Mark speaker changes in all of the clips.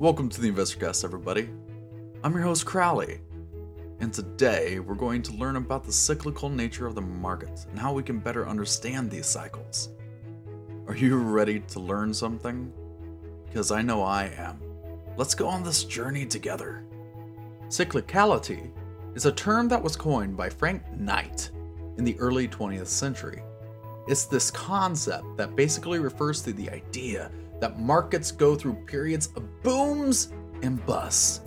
Speaker 1: Welcome to the InvestorCast, everybody. I'm your host, Crowley, and today we're going to learn about the cyclical nature of the markets and how we can better understand these cycles. Are you ready to learn something? Because I know I am. Let's go on this journey together. Cyclicality is a term that was coined by Frank Knight in the early 20th century. It's this concept that basically refers to the idea that markets go through periods of booms and busts.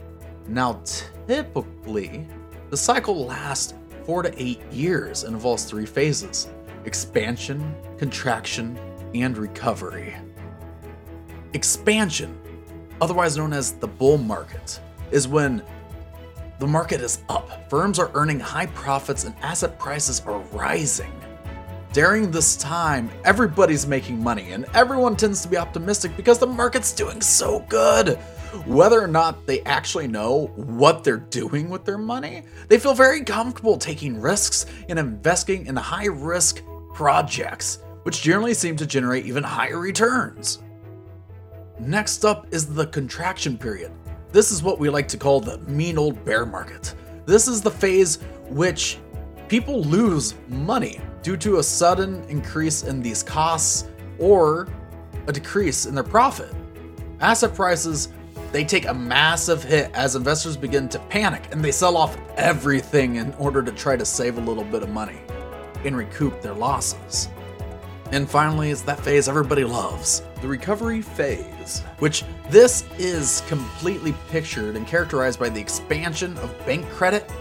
Speaker 1: Now, typically, the cycle lasts four to eight years and involves three phases expansion, contraction, and recovery. Expansion, otherwise known as the bull market, is when the market is up, firms are earning high profits, and asset prices are rising. During this time, everybody's making money, and everyone tends to be optimistic because the market's doing so good. Whether or not they actually know what they're doing with their money, they feel very comfortable taking risks and investing in high risk projects, which generally seem to generate even higher returns. Next up is the contraction period. This is what we like to call the mean old bear market. This is the phase which people lose money due to a sudden increase in these costs or a decrease in their profit. Asset prices they take a massive hit as investors begin to panic and they sell off everything in order to try to save a little bit of money and recoup their losses. And finally, it's that phase everybody loves the recovery phase, which this is completely pictured and characterized by the expansion of bank credit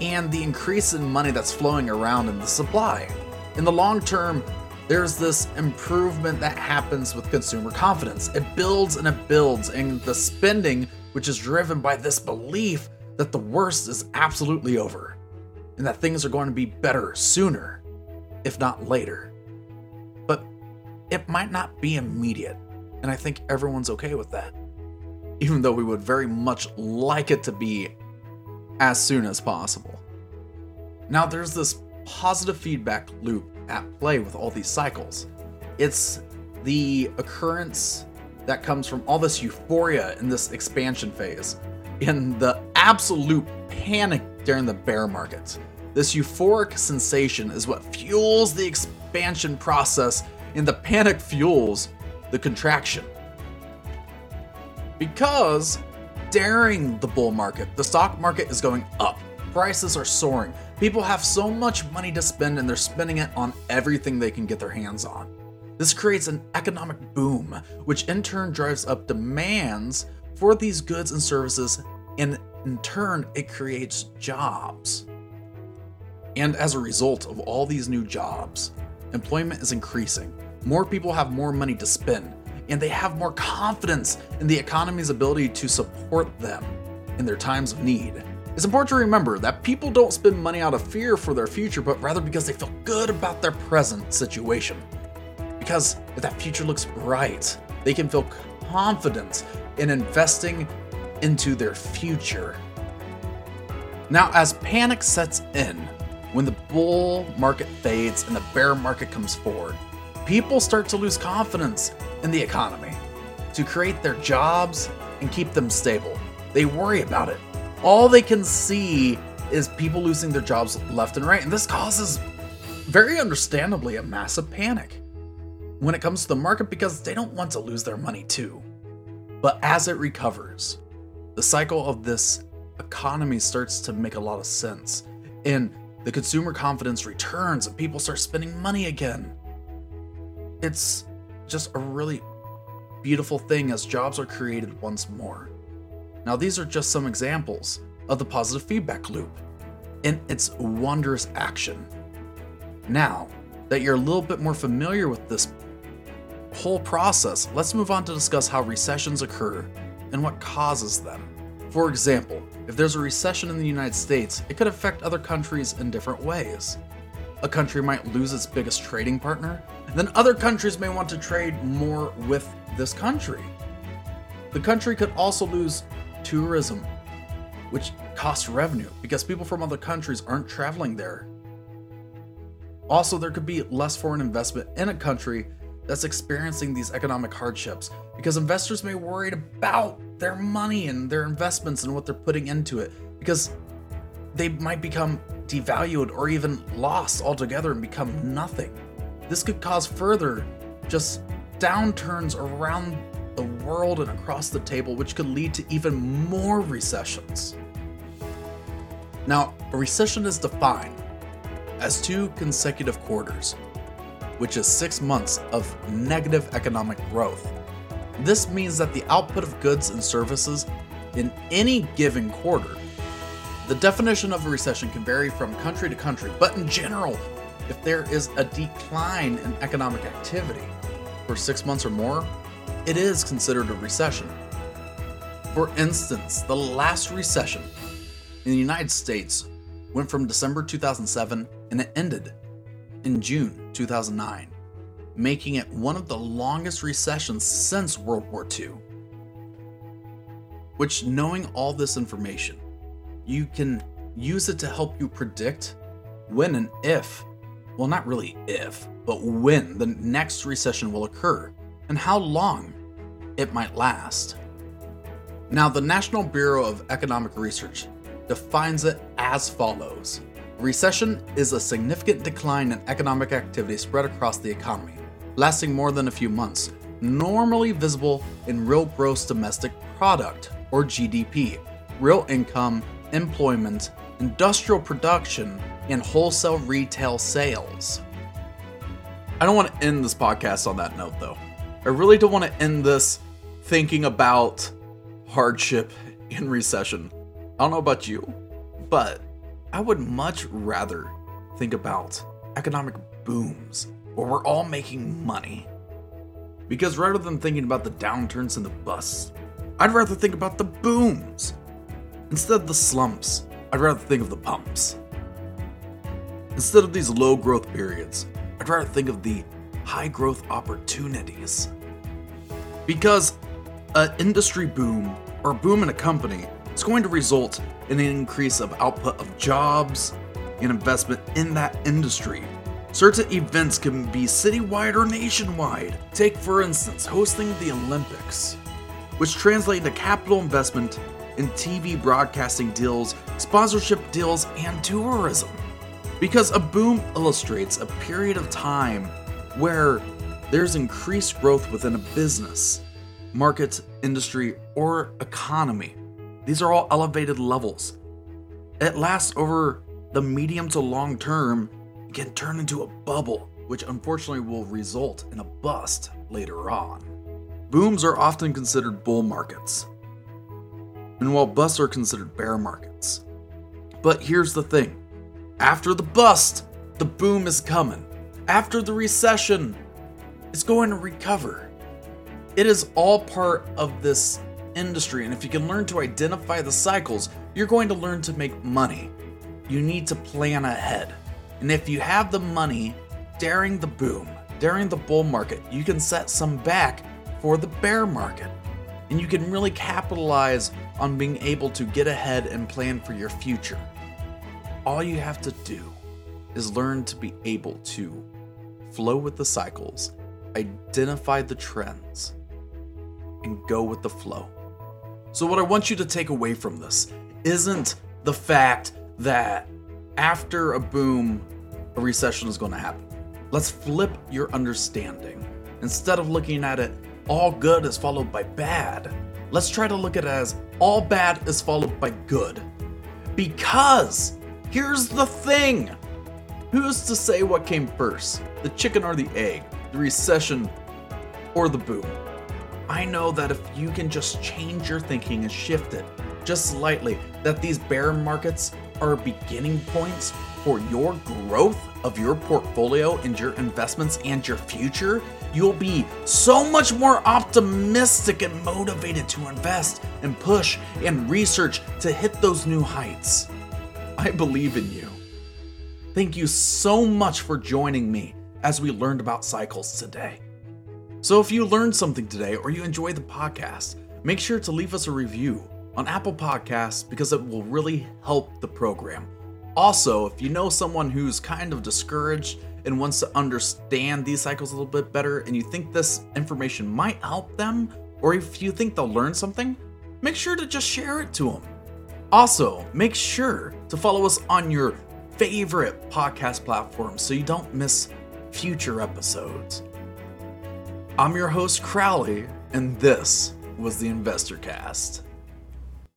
Speaker 1: and the increase in money that's flowing around in the supply. In the long term, there's this improvement that happens with consumer confidence. It builds and it builds, and the spending, which is driven by this belief that the worst is absolutely over and that things are going to be better sooner, if not later. But it might not be immediate, and I think everyone's okay with that. Even though we would very much like it to be as soon as possible. Now, there's this positive feedback loop at play with all these cycles. It's the occurrence that comes from all this euphoria in this expansion phase, in the absolute panic during the bear market. This euphoric sensation is what fuels the expansion process, and the panic fuels the contraction. Because during the bull market, the stock market is going up, prices are soaring, People have so much money to spend and they're spending it on everything they can get their hands on. This creates an economic boom, which in turn drives up demands for these goods and services, and in turn, it creates jobs. And as a result of all these new jobs, employment is increasing. More people have more money to spend, and they have more confidence in the economy's ability to support them in their times of need. It's important to remember that people don't spend money out of fear for their future, but rather because they feel good about their present situation. Because if that future looks bright, they can feel confident in investing into their future. Now, as panic sets in, when the bull market fades and the bear market comes forward, people start to lose confidence in the economy to create their jobs and keep them stable. They worry about it all they can see is people losing their jobs left and right. And this causes, very understandably, a massive panic when it comes to the market because they don't want to lose their money too. But as it recovers, the cycle of this economy starts to make a lot of sense. And the consumer confidence returns and people start spending money again. It's just a really beautiful thing as jobs are created once more. Now, these are just some examples of the positive feedback loop in its wondrous action. Now that you're a little bit more familiar with this whole process, let's move on to discuss how recessions occur and what causes them. For example, if there's a recession in the United States, it could affect other countries in different ways. A country might lose its biggest trading partner, and then other countries may want to trade more with this country. The country could also lose tourism, which costs revenue because people from other countries aren't traveling there. Also, there could be less foreign investment in a country that's experiencing these economic hardships because investors may be worried about their money and their investments and what they're putting into it because they might become devalued or even lost altogether and become nothing. This could cause further just downturns around the world and across the table, which could lead to even more recessions. Now, a recession is defined as two consecutive quarters, which is six months of negative economic growth. This means that the output of goods and services in any given quarter. The definition of a recession can vary from country to country, but in general, if there is a decline in economic activity for six months or more, it is considered a recession. For instance, the last recession in the United States went from December 2007 and it ended in June 2009, making it one of the longest recessions since World War II. Which, knowing all this information, you can use it to help you predict when and if, well, not really if, but when the next recession will occur and how long it might last. Now, the National Bureau of Economic Research defines it as follows Recession is a significant decline in economic activity spread across the economy, lasting more than a few months, normally visible in real gross domestic product, or GDP, real income, employment, industrial production, and wholesale retail sales. I don't want to end this podcast on that note, though. I really don't want to end this thinking about hardship and recession. I don't know about you, but I would much rather think about economic booms where we're all making money. Because rather than thinking about the downturns and the busts, I'd rather think about the booms. Instead of the slumps, I'd rather think of the pumps. Instead of these low growth periods, I'd rather think of the high growth opportunities. Because an industry boom or boom in a company is going to result in an increase of output of jobs and investment in that industry. Certain events can be citywide or nationwide. Take, for instance, hosting the Olympics, which translate into capital investment in TV broadcasting deals, sponsorship deals, and tourism. Because a boom illustrates a period of time where there's increased growth within a business, market, industry, or economy. These are all elevated levels. It lasts over the medium to long term, it can turn into a bubble, which unfortunately will result in a bust later on. Booms are often considered bull markets, and while busts are considered bear markets. But here's the thing after the bust, the boom is coming. After the recession, it's going to recover. It is all part of this industry, and if you can learn to identify the cycles, you're going to learn to make money. You need to plan ahead. And if you have the money during the boom, during the bull market, you can set some back for the bear market. And you can really capitalize on being able to get ahead and plan for your future. All you have to do is learn to be able to flow with the cycles, identify the trends, and go with the flow. So, what I want you to take away from this isn't the fact that after a boom, a recession is going to happen. Let's flip your understanding. Instead of looking at it, all good is followed by bad, let's try to look at it as all bad is followed by good. Because here's the thing who's to say what came first, the chicken or the egg, the recession or the boom? I know that if you can just change your thinking and shift it just slightly, that these bear markets are beginning points for your growth of your portfolio and your investments and your future, you'll be so much more optimistic and motivated to invest and push and research to hit those new heights. I believe in you. Thank you so much for joining me as we learned about cycles today. So if you learned something today or you enjoyed the podcast, make sure to leave us a review on Apple Podcasts because it will really help the program. Also, if you know someone who's kind of discouraged and wants to understand these cycles a little bit better and you think this information might help them, or if you think they'll learn something, make sure to just share it to them. Also, make sure to follow us on your favorite podcast platform so you don't miss future episodes. I'm your host, Crowley, and this was the Investor Cast.